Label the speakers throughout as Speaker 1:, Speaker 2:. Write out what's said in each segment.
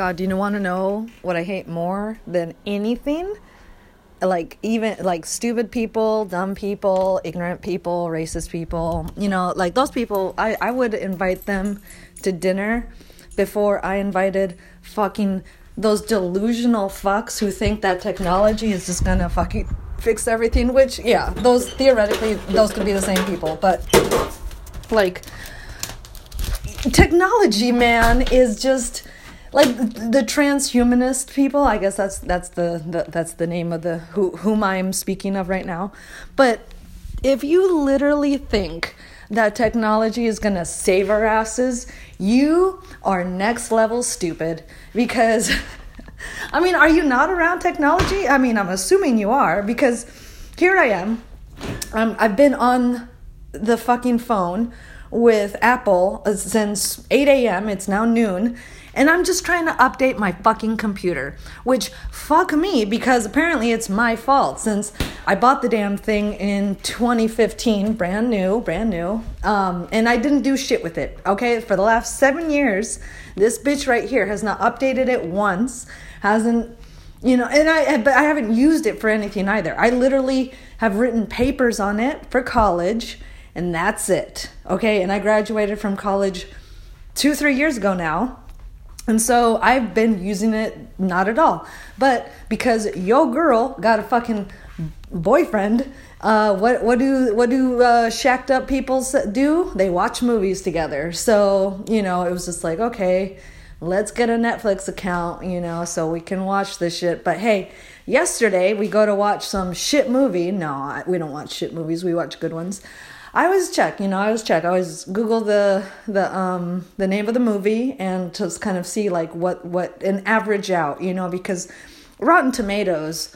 Speaker 1: God, do you want to know what I hate more than anything? Like, even like stupid people, dumb people, ignorant people, racist people, you know, like those people, I, I would invite them to dinner before I invited fucking those delusional fucks who think that technology is just gonna fucking fix everything, which, yeah, those theoretically, those could be the same people, but like, technology, man, is just like the transhumanist people i guess that's that's the, the, that's the name of the who, whom i'm speaking of right now. But if you literally think that technology is going to save our asses you are next level stupid. Because i mean are you not around technology? I mean i'm assuming you are because here i am. Um, i've been on the fucking phone with apple since 8 a.m it's now noon and I'm just trying to update my fucking computer. Which, fuck me, because apparently it's my fault since I bought the damn thing in 2015, brand new, brand new, um, and I didn't do shit with it. Okay, for the last seven years, this bitch right here has not updated it once, hasn't, you know, and I, but I haven't used it for anything either. I literally have written papers on it for college, and that's it. Okay, and I graduated from college two, three years ago now. And so I've been using it not at all. But because yo girl got a fucking boyfriend, uh, what what do what do uh, shacked up people do? They watch movies together. So you know, it was just like okay, let's get a Netflix account, you know, so we can watch this shit. But hey, yesterday we go to watch some shit movie. No, we don't watch shit movies. We watch good ones. I always check, you know, I always check. I always Google the the um the name of the movie and just kind of see like what what an average out, you know, because Rotten Tomatoes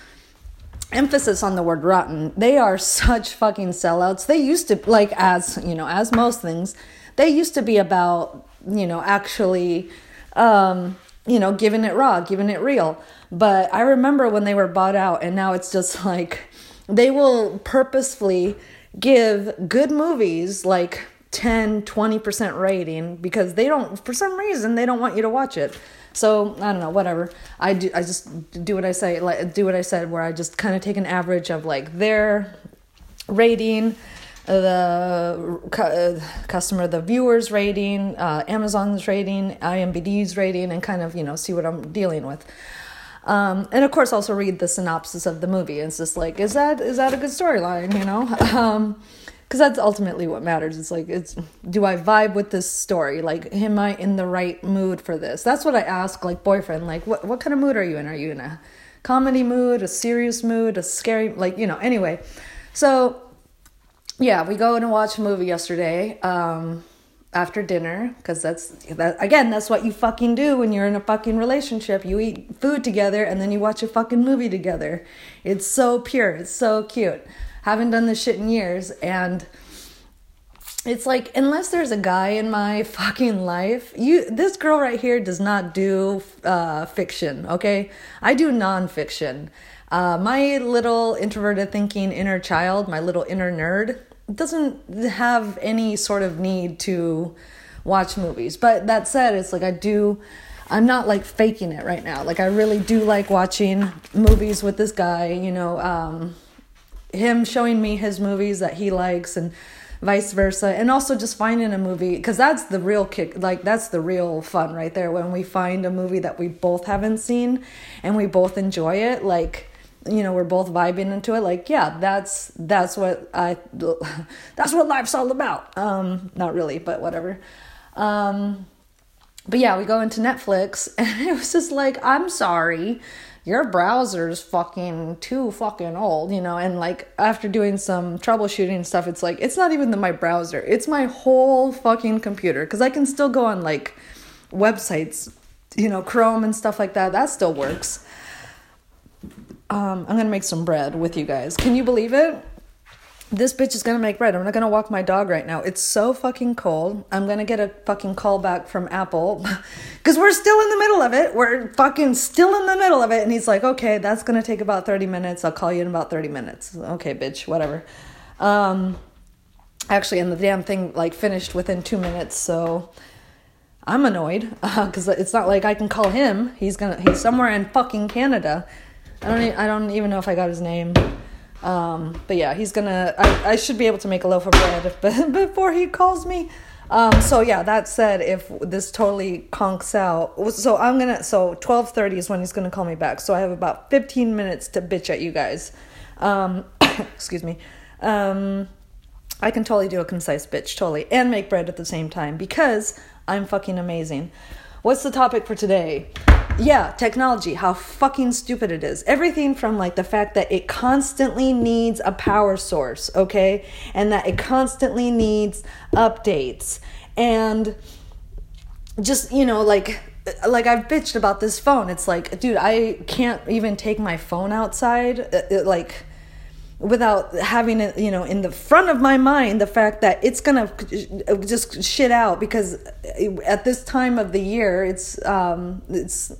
Speaker 1: emphasis on the word rotten they are such fucking sellouts they used to like as you know as most things they used to be about you know actually um you know giving it raw giving it real but i remember when they were bought out and now it's just like they will purposefully give good movies like 10 20% rating because they don't for some reason they don't want you to watch it. So i don't know whatever. I do i just do what i say like do what i said where i just kind of take an average of like their rating the uh, customer the viewers rating uh, amazon's rating imbd's rating and kind of you know see what i'm dealing with um, and of course, also read the synopsis of the movie. It's just like, is that is that a good storyline? You know, because um, that's ultimately what matters. It's like, it's do I vibe with this story? Like, am I in the right mood for this? That's what I ask, like boyfriend. Like, what what kind of mood are you in? Are you in a comedy mood, a serious mood, a scary, like you know? Anyway, so yeah, we go and watch a movie yesterday. Um, after dinner because that's that again that's what you fucking do when you're in a fucking relationship. You eat food together and then you watch a fucking movie together. It's so pure. It's so cute. Haven't done this shit in years. And it's like unless there's a guy in my fucking life you this girl right here does not do uh, fiction okay? I do nonfiction. Uh, my little introverted thinking inner child my little inner nerd doesn't have any sort of need to watch movies. But that said, it's like I do I'm not like faking it right now. Like I really do like watching movies with this guy, you know, um him showing me his movies that he likes and vice versa and also just finding a movie because that's the real kick like that's the real fun right there when we find a movie that we both haven't seen and we both enjoy it like you know we're both vibing into it like yeah that's that's what i that's what life's all about. Um not really but whatever. Um but yeah we go into netflix and it was just like i'm sorry your browser's fucking too fucking old you know and like after doing some troubleshooting stuff it's like it's not even the, my browser it's my whole fucking computer because i can still go on like websites you know chrome and stuff like that that still works um, I'm gonna make some bread with you guys. Can you believe it? This bitch is gonna make bread. I'm not gonna walk my dog right now. It's so fucking cold. I'm gonna get a fucking call back from Apple because we're still in the middle of it. We're fucking still in the middle of it. And he's like, okay, that's gonna take about 30 minutes. I'll call you in about 30 minutes. Okay, bitch, whatever. Um, actually, and the damn thing like finished within two minutes. So I'm annoyed because uh, it's not like I can call him. He's gonna he's somewhere in fucking Canada. I don't even, I don't even know if I got his name. Um, but yeah, he's gonna. I, I should be able to make a loaf of bread before he calls me. Um, so yeah, that said, if this totally conks out, so I'm gonna. So twelve thirty is when he's gonna call me back. So I have about fifteen minutes to bitch at you guys. Um, excuse me. Um, I can totally do a concise bitch, totally, and make bread at the same time because I'm fucking amazing. What's the topic for today? Yeah, technology, how fucking stupid it is. Everything from like the fact that it constantly needs a power source, okay? And that it constantly needs updates. And just, you know, like like I've bitched about this phone. It's like, dude, I can't even take my phone outside. It, it, like without having it you know in the front of my mind the fact that it's gonna just shit out because at this time of the year it's um it's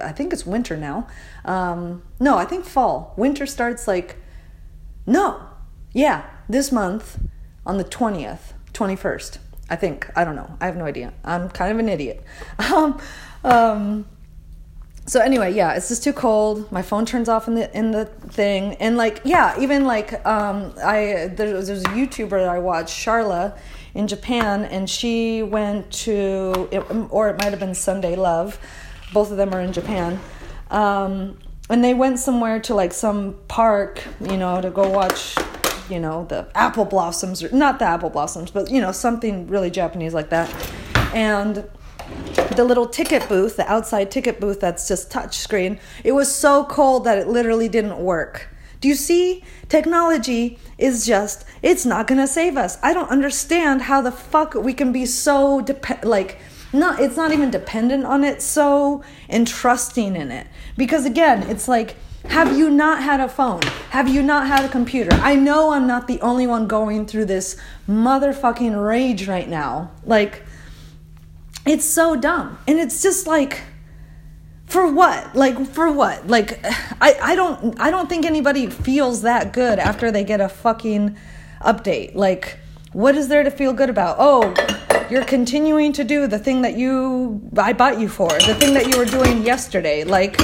Speaker 1: i think it's winter now. Um no i think fall. Winter starts like no. Yeah this month on the 20th 21st i think. I don't know. I have no idea. I'm kind of an idiot. Um um so anyway, yeah, it's just too cold. My phone turns off in the in the thing, and like yeah, even like um, I there's, there's a YouTuber that I watch, Sharla, in Japan, and she went to or it might have been Sunday Love, both of them are in Japan, um, and they went somewhere to like some park, you know, to go watch, you know, the apple blossoms or not the apple blossoms, but you know something really Japanese like that, and the little ticket booth, the outside ticket booth that's just touch screen, it was so cold that it literally didn't work. Do you see? Technology is just, it's not gonna save us. I don't understand how the fuck we can be so dep- like, not, it's not even dependent on it, so entrusting in it. Because again, it's like, have you not had a phone? Have you not had a computer? I know I'm not the only one going through this motherfucking rage right now. Like, it's so dumb. And it's just like for what? Like for what? Like I I don't I don't think anybody feels that good after they get a fucking update. Like what is there to feel good about? Oh, you're continuing to do the thing that you I bought you for, the thing that you were doing yesterday. Like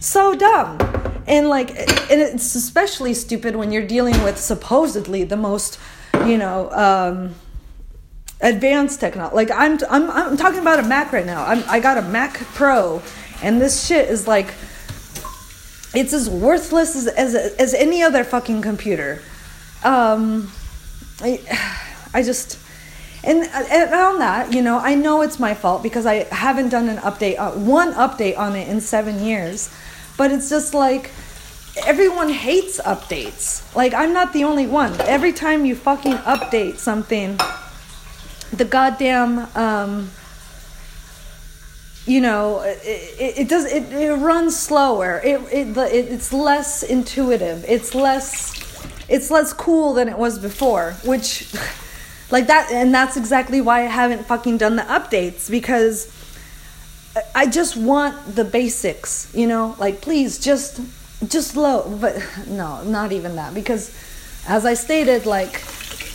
Speaker 1: so dumb. And like and it's especially stupid when you're dealing with supposedly the most, you know, um advanced technology. Like I'm, I'm, I'm talking about a Mac right now. I'm, I got a Mac Pro, and this shit is like, it's as worthless as as, as any other fucking computer. Um, I, I just. And, and on that, you know, I know it's my fault because I haven't done an update, uh, one update on it in seven years. But it's just like, everyone hates updates. Like, I'm not the only one. Every time you fucking update something, the goddamn um, you know it, it, does it, it runs slower. It, it it's less intuitive. It's less it's less cool than it was before which like that and that's exactly why i haven't fucking done the updates because i just want the basics you know? Like please just just low but no not even that because as i stated like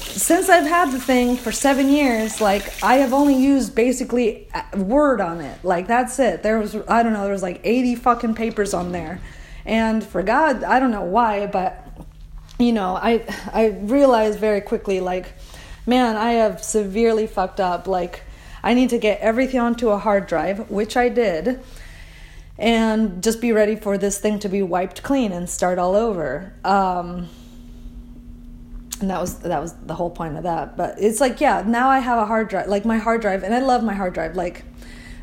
Speaker 1: since I've had the thing for seven years, like I have only used basically a Word on it. Like that's it. There was I don't know. There was like eighty fucking papers on there, and for God, I don't know why, but you know, I I realized very quickly like, man, I have severely fucked up. Like I need to get everything onto a hard drive, which I did. And just be ready for this thing to be wiped clean and start all over. Um, and that was that was the whole point of that. But it's like yeah now i have a hard drive like my hard drive and i love my hard drive. Like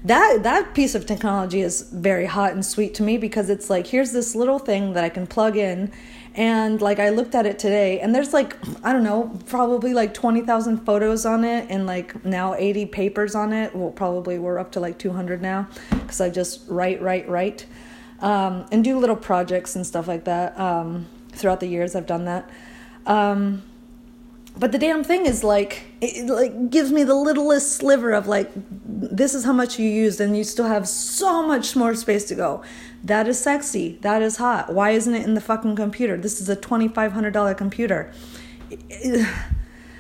Speaker 1: that that piece of technology is very hot and sweet to me because it's like here's this little thing that i can plug in. And like i looked at it today and there's like i don't know probably like 20000 photos on it and like now 80 papers on it. Well probably we're up to like 200 now because i just write write write um, and do little projects and stuff like that um, throughout the years i've done that um, but the damn thing is like it, like gives me the littlest sliver of like this is how much you used and you still have so much more space to go. That is sexy. That is hot. Why isn't it in the fucking computer? This is a $2500 computer.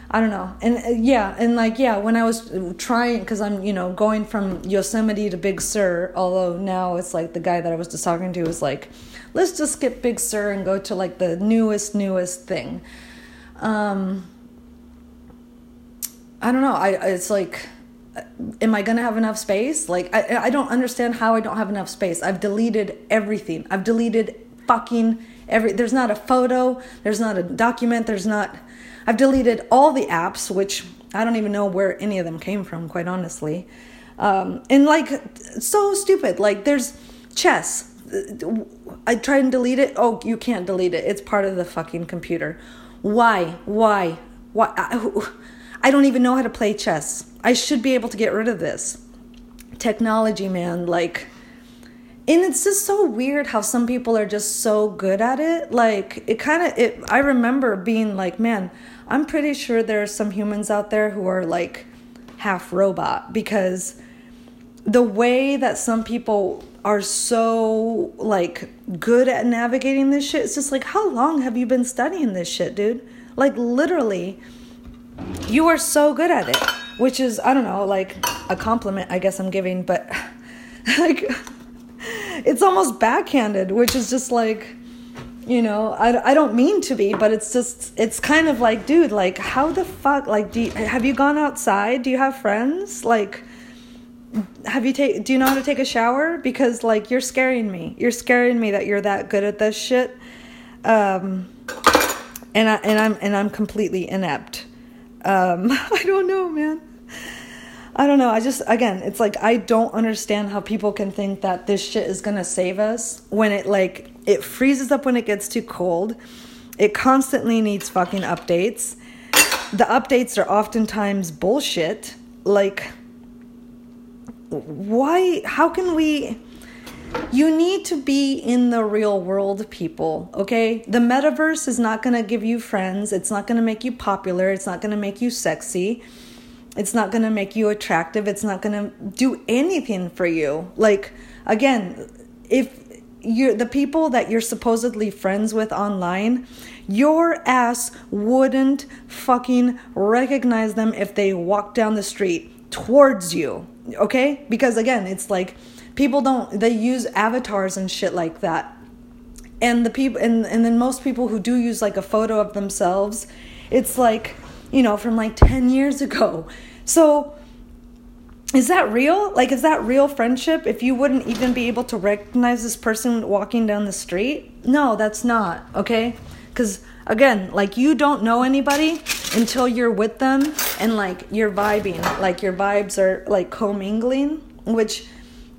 Speaker 1: I don't know. And uh, yeah, and like yeah, when I was trying cuz I'm, you know, going from Yosemite to Big Sur, although now it's like the guy that I was just talking to was like, "Let's just skip Big Sur and go to like the newest newest thing." Um I don't know. I it's like am I to have enough space? Like I I don't understand how I don't have enough space. I've deleted everything. I've deleted fucking every there's not a photo, there's not a document, there's not I've deleted all the apps, which I don't even know where any of them came from, quite honestly. Um, and like, so stupid. Like, there's chess. I try and delete it. Oh, you can't delete it. It's part of the fucking computer. Why? Why? Why? I, don't even know how to play chess. I should be able to get rid of this. Technology, man. Like, and it's just so weird how some people are just so good at it. Like, it kind of, it, I remember being like, man, I'm pretty sure there are some humans out there who are like half robot because the way that some people are so like good at navigating this shit it's just like how long have you been studying this shit dude? Like literally you are so good at it which is i don't know like a compliment i guess i'm giving but like it's almost backhanded which is just like you know I, I don't mean to be but it's just it's kind of like dude like how the fuck like do you, have you gone outside? Do you have friends? Like have you take do you know how to take a shower because like you're scaring me you're scaring me that you're that good at this shit um and i and i'm and i'm completely inept um i don't know man I don't know. I just again, it's like I don't understand how people can think that this shit is to save us when it like it freezes up when it gets too cold. It constantly needs fucking updates. The updates are oftentimes bullshit. Like why how can we you need to be in the real world, people, okay? The metaverse is not gonna give you friends. It's not gonna make you popular. It's not gonna make you sexy it's not to make you attractive. It's not to do anything for you. Like again, if you're the people that you're supposedly friends with online, your ass wouldn't fucking recognize them if they walked down the street towards you. Okay? Because again, it's like people don't they use avatars and shit like that. And the people and and then most people who do use like a photo of themselves, it's like you know, from like 10 years ago. So, is that real? Like, is that real friendship if you wouldn't even be able to recognize this person walking down the street? No, that's not, okay? Because, again, like, you don't know anybody until you're with them and, like, you're vibing. Like, your vibes are, like, commingling, which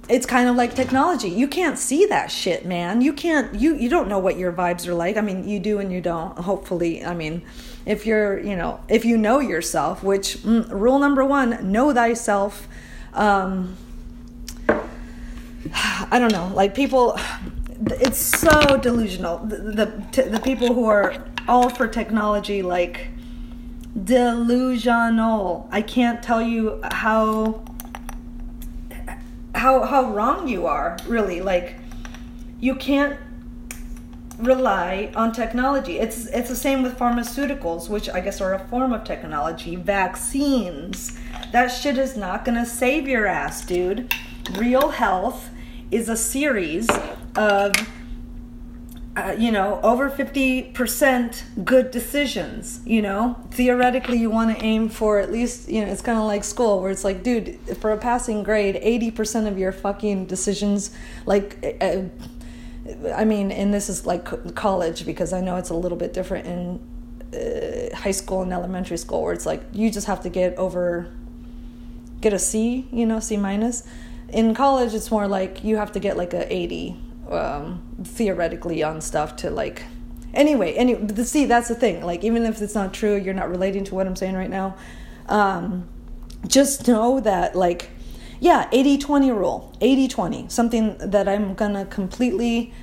Speaker 1: it's kind of like technology. You can't see that shit, man. You can't, you, you don't know what your vibes are like. I mean, you do and you don't, hopefully. I mean, if you're, you know, if you know yourself, which mm, rule number one, know thyself. Um, I don't know, like people, it's so delusional. The, the, the people who are all for technology, like delusional. I can't tell you how how how wrong you are really like you can't rely on technology. It's it's the same with pharmaceuticals, which I guess are a form of technology. Vaccines. That shit is not gonna save your ass, dude. Real health is a series of uh, you know, over 50% good decisions, you know? Theoretically, you want to aim for at least, you know, it's kind of like school where it's like, dude, for a passing grade, 80% of your fucking decisions, like, uh, I mean, and this is like college because I know it's a little bit different in uh, high school and elementary school where it's like you just have to get over, get a C, you know, C minus. In college, it's more like you have to get like a 80 um, theoretically on stuff to like. Anyway, anyway, see, that's the thing. Like, even if it's not true, you're not relating to what I'm saying right now. Um, just know that, like, yeah 80 20 rule 80 20 something that i'm gonna completely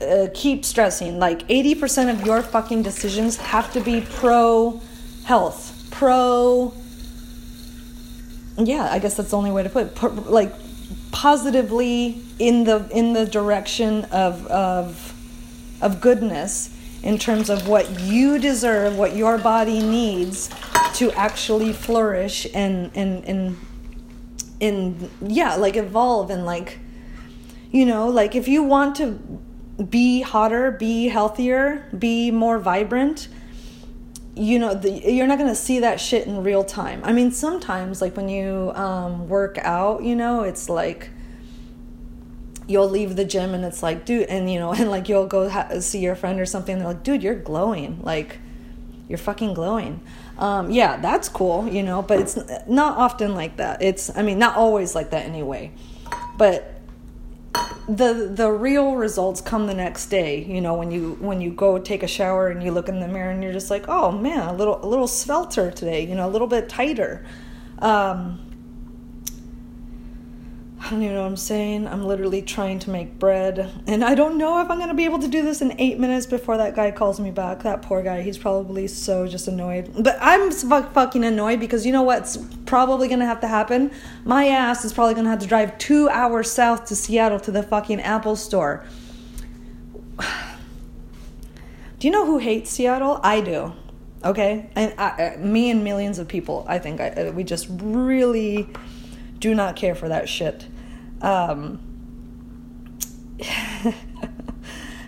Speaker 1: uh, keep stressing like 80% of your fucking decisions have to be pro health pro yeah i guess that's the only way to put it pro, like positively in the in the direction of of of goodness in terms of what you deserve, what your body needs to actually flourish and and and and yeah, like evolve and like you know, like if you want to be hotter, be healthier, be more vibrant, you know, the, you're not going to see that shit in real time. I mean, sometimes like when you um, work out, you know, it's like you'll leave the gym and it's like, dude, and you know, and like you'll go ha- see your friend or something. they're like, dude, you're glowing. Like, you're fucking glowing. Um, yeah, that's cool, you know, but it's not often like that. It's, I mean, not always like that anyway. But the the real results come the next day you know when you when you go take a shower and you look in the mirror and you're just like oh man a little a little svelter today you know a little bit tighter. Um, I don't even know what I'm saying. I'm literally trying to make bread. And I don't know if I'm going to be able to do this in eight minutes before that guy calls me back. That poor guy. He's probably so just annoyed. But I'm fucking annoyed because you know what's probably going to have to happen? My ass is probably going to have to drive two hours south to Seattle to the fucking Apple store. Do you know who hates Seattle? I do. Okay? And I, me and millions of people, I think. I, uh, we just really do not care for that shit. Um,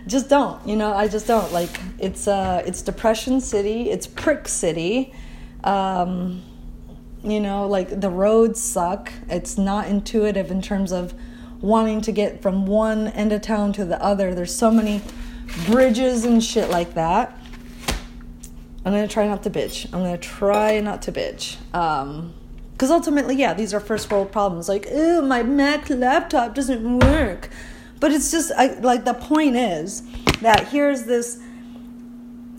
Speaker 1: just don't, you know. I just don't like. It's uh, it's depression city. It's prick city. Um, you know, like the roads suck. It's not intuitive in terms of wanting to get from one end of town to the other. There's so many bridges and shit like that. I'm gonna try not to bitch. I'm gonna try not to bitch. Um, because ultimately, yeah, these are first world problems. Like, oh, my Mac laptop doesn't work. But it's just, I, like, the point is that here's this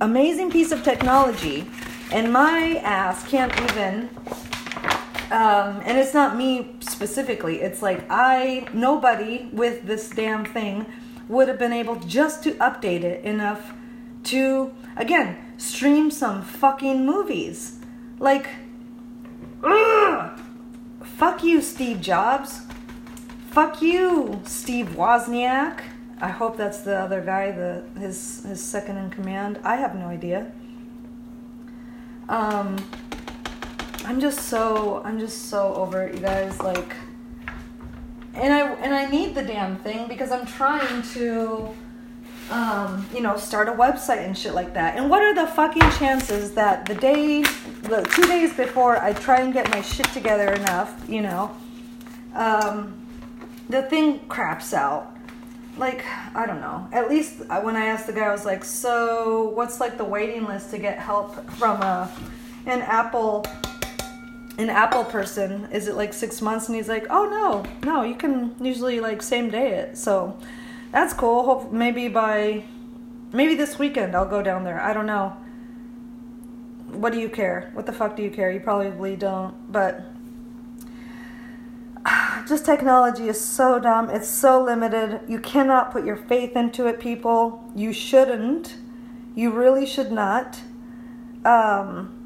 Speaker 1: amazing piece of technology, and my ass can't even. Um, and it's not me specifically. It's like I, nobody with this damn thing would have been able just to update it enough to, again, stream some fucking movies. Like! Fuck you, Steve Jobs. Fuck you, Steve Wozniak. I hope that's the other guy, the his his second in command. I have no idea. Um, I'm just so I'm just so over it, you guys. Like, and I and I need the damn thing because I'm trying to um, you know, start a website and shit like that. And what are the fucking chances that the day, the two days before I try and get my shit together enough, you know, um, the thing craps out? Like, I don't know. At least when I asked the guy, I was like, so what's like the waiting list to get help from a, an Apple an Apple person, is it like six months? And he's like, oh no, no, you can usually like same day it. So that's cool. Hope maybe by maybe this weekend I'll go down there. I don't know. What do you care? What the fuck do you care? You probably don't. But just technology is so dumb. It's so limited. You cannot put your faith into it, people. You shouldn't. You really should not. Um,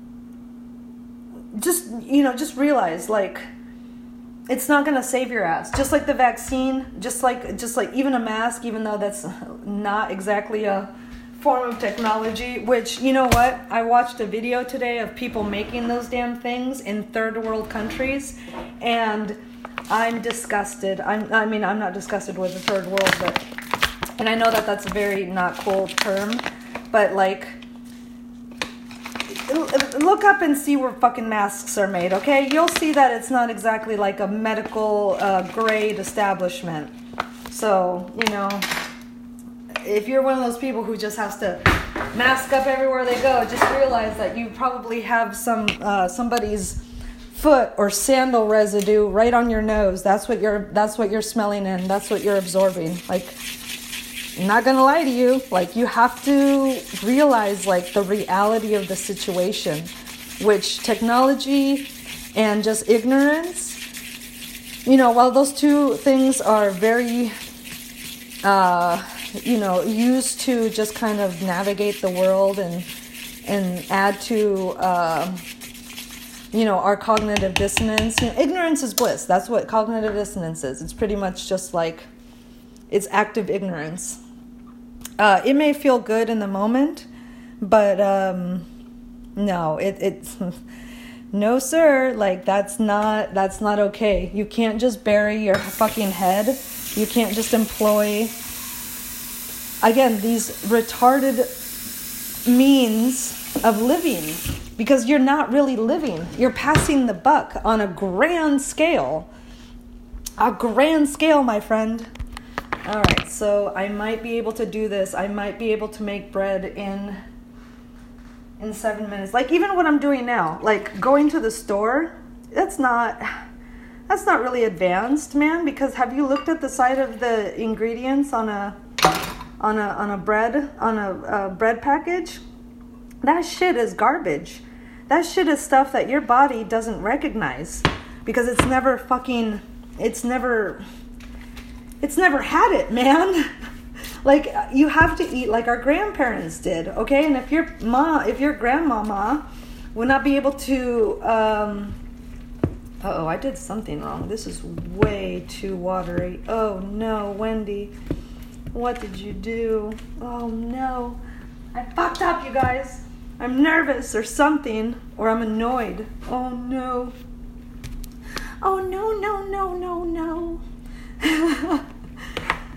Speaker 1: just you know, just realize like it's not going to save your ass just like the vaccine just like just like even a mask even though that's not exactly a form of technology which you know what i watched a video today of people making those damn things in third world countries and i'm disgusted i'm i mean i'm not disgusted with the third world but and i know that that's a very not cool term but like look up and see where fucking masks are made, okay? You'll see that it's not exactly like a medical uh, grade establishment. So, you know, if you're one of those people who just has to mask up everywhere they go, just realize that you probably have some uh, somebody's foot or sandal residue right on your nose. That's what you're that's what you're smelling in. That's what you're absorbing. Like I'm not gonna lie to you, like you have to realize like the reality of the situation, which technology and just ignorance, you know, while those two things are very uh, you know, used to just kind of navigate the world and and add to uh, you know our cognitive dissonance. You know, ignorance is bliss. That's what cognitive dissonance is. It's pretty much just like it's active ignorance Uh, it may feel good in the moment, but um, no, it, it's no, sir. Like that's not that's not okay. You can't just bury your fucking head. You can't just employ again these retarded means of living because you're not really living. You're passing the buck on a grand scale. A grand scale, my friend. All right, so I might be able to do this. I might be able to make bread in in 7 minutes. Like even what I'm doing now, like going to the store, that's not that's not really advanced, man, because have you looked at the side of the ingredients on a on a on a bread on a, a bread package? That shit is garbage. That shit is stuff that your body doesn't recognize because it's never fucking it's never it's never had it, man. like you have to eat like our grandparents did, okay? And if your ma, if your grandmama would not be able to um oh, I did something wrong. This is way too watery. Oh no, Wendy. What did you do? Oh no. I fucked up, you guys. I'm nervous or something, or I'm annoyed. Oh no. Oh no, no, no, no, no.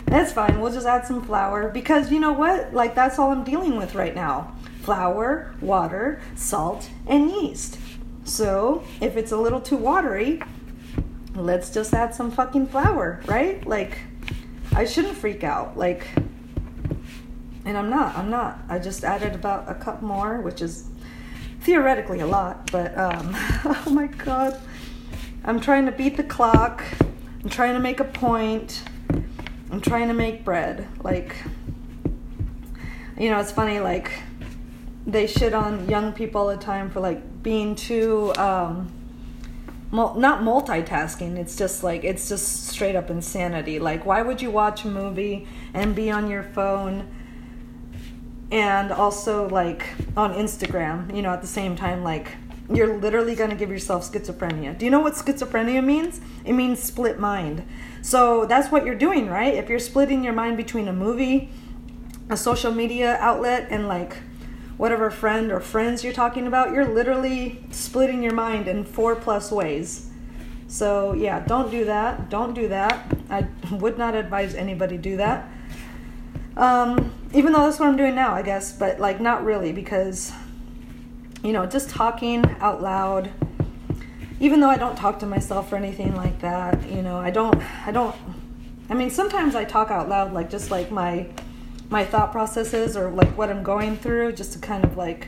Speaker 1: that's fine. We'll just add some flour because you know what? Like, that's all I'm dealing with right now flour, water, salt, and yeast. So, if it's a little too watery, let's just add some fucking flour, right? Like, I shouldn't freak out. Like, and I'm not, I'm not. I just added about a cup more, which is theoretically a lot, but um, oh my god. I'm trying to beat the clock. I'm trying to make a point. I'm trying to make bread. Like, you know, it's funny, like, they shit on young people all the time for, like, being too, um, not multitasking. It's just like, it's just straight up insanity. Like, why would you watch a movie and be on your phone? and also like on Instagram, you know, at the same time, like you're literally going to give yourself schizophrenia. Do you know what schizophrenia means? It means split mind. So that's what you're doing, right? If you're splitting your mind between a movie, a social media outlet, and like whatever friend or friends you're talking about, you're literally splitting your mind in four plus ways. So yeah, don't do that. Don't do that. I would not advise anybody do that. Um, even though that's what I'm doing now, I guess, but like not really because, you know, just talking out loud. Even though I don't talk to myself or anything like that, you know, I don't, I don't. I mean, sometimes I talk out loud, like just like my, my thought processes or like what I'm going through, just to kind of like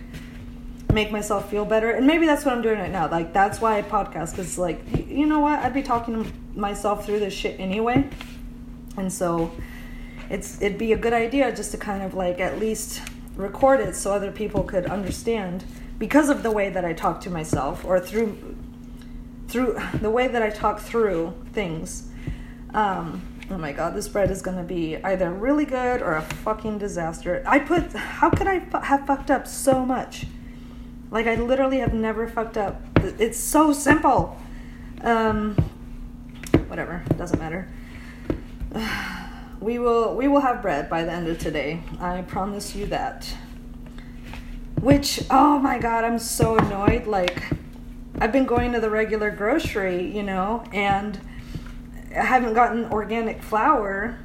Speaker 1: make myself feel better. And maybe that's what I'm doing right now. Like that's why I podcast because like you know what, I'd be talking to myself through this shit anyway, and so it's it'd be a good idea just to kind of like at least record it so other people could understand because of the way that I talk to myself or through through the way that I talk through things. Um, oh my god, this bread is gonna be either really good or a fucking disaster. I put how could I fu- have fucked up so much? Like I literally have never fucked up. It's so simple. Um, whatever, doesn't matter. we will we will have bread by the end of today. I promise you that. Which oh my god, I'm so annoyed like I've been going to the regular grocery, you know, and I haven't gotten organic flour.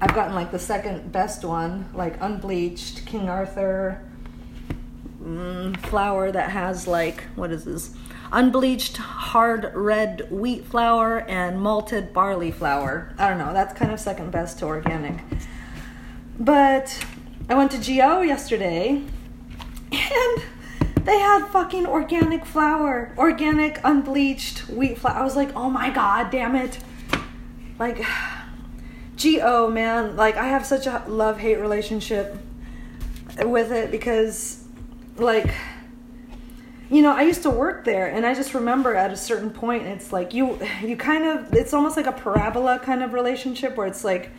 Speaker 1: I've gotten like the second best one, like unbleached King Arthur mm, flour that has like what is this? unbleached hard red wheat flour and malted barley flour. I don't know, that's kind of second best to organic. But I went to GO yesterday and they had fucking organic flour, organic unbleached wheat flour. I was like, oh my god, damn it. Like, GO, man, like I have such a love hate relationship with it because, like, you know, I used to work there and I just remember at a certain point it's like you you kind of it's almost like a parabola kind of relationship where it's like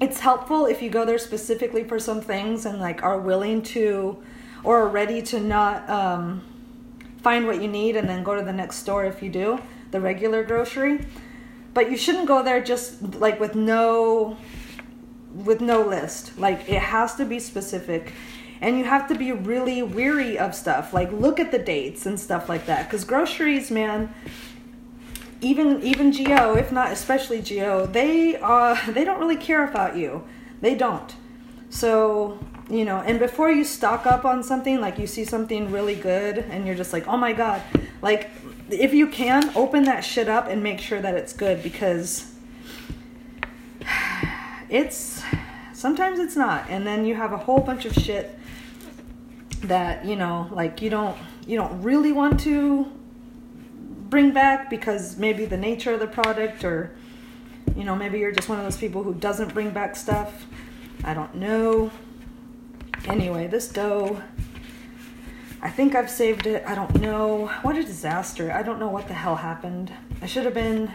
Speaker 1: it's helpful if you go there specifically for some things and like are willing to or are ready to not um, find what you need and then go to the next store if you do the regular grocery but you shouldn't go there just like with no with no list. Like it has to be specific. And you have to be really weary of stuff. Like look at the dates and stuff like that. Because groceries, man, even even Geo, if not especially Geo, they uh they don't really care about you. They don't. So you know, and before you stock up on something, like you see something really good and you're just like, oh my god, like if you can, open that shit up and make sure that it's good because it's sometimes it's not. And then you have a whole bunch of shit that, you know, like you don't you don't really want to bring back because maybe the nature of the product or you know, maybe you're just one of those people who doesn't bring back stuff. I don't know. Anyway, this dough, I think I've saved it. I don't know. What a disaster. I don't know what the hell happened. I should have been,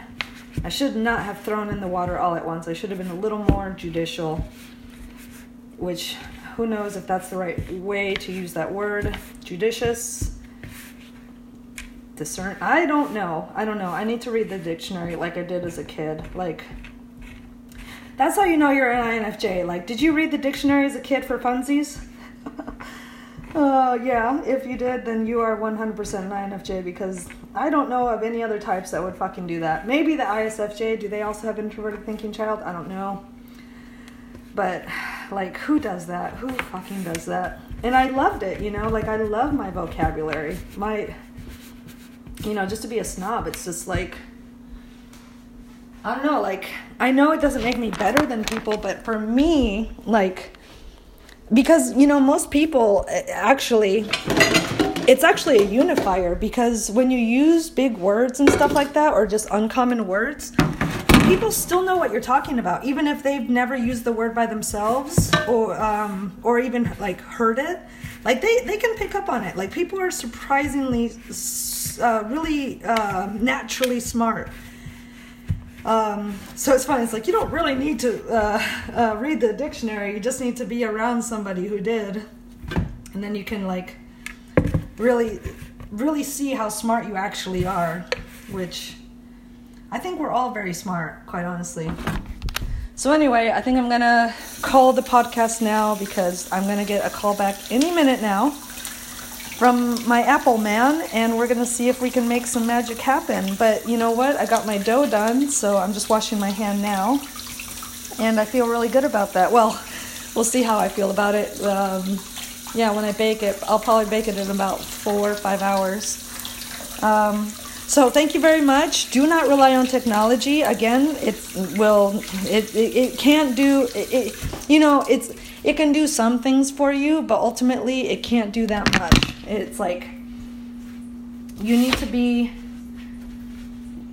Speaker 1: I should not have thrown in the water all at once. I should have been a little more judicial, which who knows if that's the right way to use that word. Judicious. Discern. I don't know. I don't know. I need to read the dictionary like I did as a kid. Like, that's how you know you're an INFJ. Like, did you read the dictionary as a kid for funsies? uh, yeah, if you did, then you are 100% an INFJ because I don't know of any other types that would fucking do that. Maybe the ISFJ, do they also have introverted thinking child? I don't know. But, like, who does that? Who fucking does that? And I loved it, you know? Like, I love my vocabulary. My, you know, just to be a snob, it's just like, I don't know, like, I know it doesn't make me better than people, but for me, like, because, you know, most people eh, actually, it's actually a unifier because when you use big words and stuff like that, or just uncommon words, people still know what you're talking about, even if they've never used the word by themselves or, um, or even like heard it. Like, they, they can pick up on it. Like, people are surprisingly, uh, really uh, naturally smart um, so it's funny. It's like you don't really need to uh, uh, read the dictionary. You just need to be around somebody who did, and then you can like really, really see how smart you actually are. Which I think we're all very smart, quite honestly. So anyway, I think I'm gonna call the podcast now because I'm gonna get a call back any minute now from my Apple man, and we're gonna see if we can make some magic happen. But you know what? I got my dough done, so I'm just washing my hand now, and I feel really good about that. Well, we'll see how I feel about it. Um, yeah, when I bake it, I'll probably bake it in about four or five hours. Um, so thank you very much. Do not rely on technology. Again, it will it it, it can't do it, it, You know, it's it can do some things for you, but ultimately it can't do that much. It's like you need to be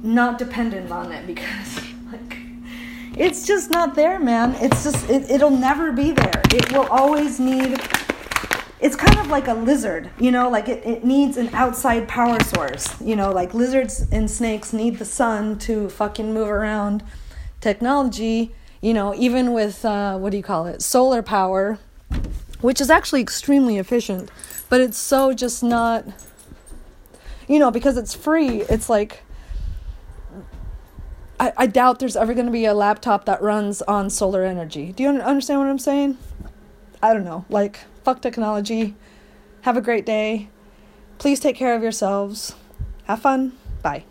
Speaker 1: not dependent on it because like it's just not there, man. It's just it, it'll never be there. It will always need it's kind of like a lizard, you know, like it, it needs an outside power source. You know, like lizards and snakes need the sun to fucking move around. Technology, you know, even with uh, what do you call it? Solar power, which is actually extremely efficient but it's so just not you know because it's free it's like I, I doubt there's ever going to be a laptop that runs on solar energy do you understand what i'm saying i don't know like fuck technology. Have a great day. Please take care of yourselves. Have fun. Bye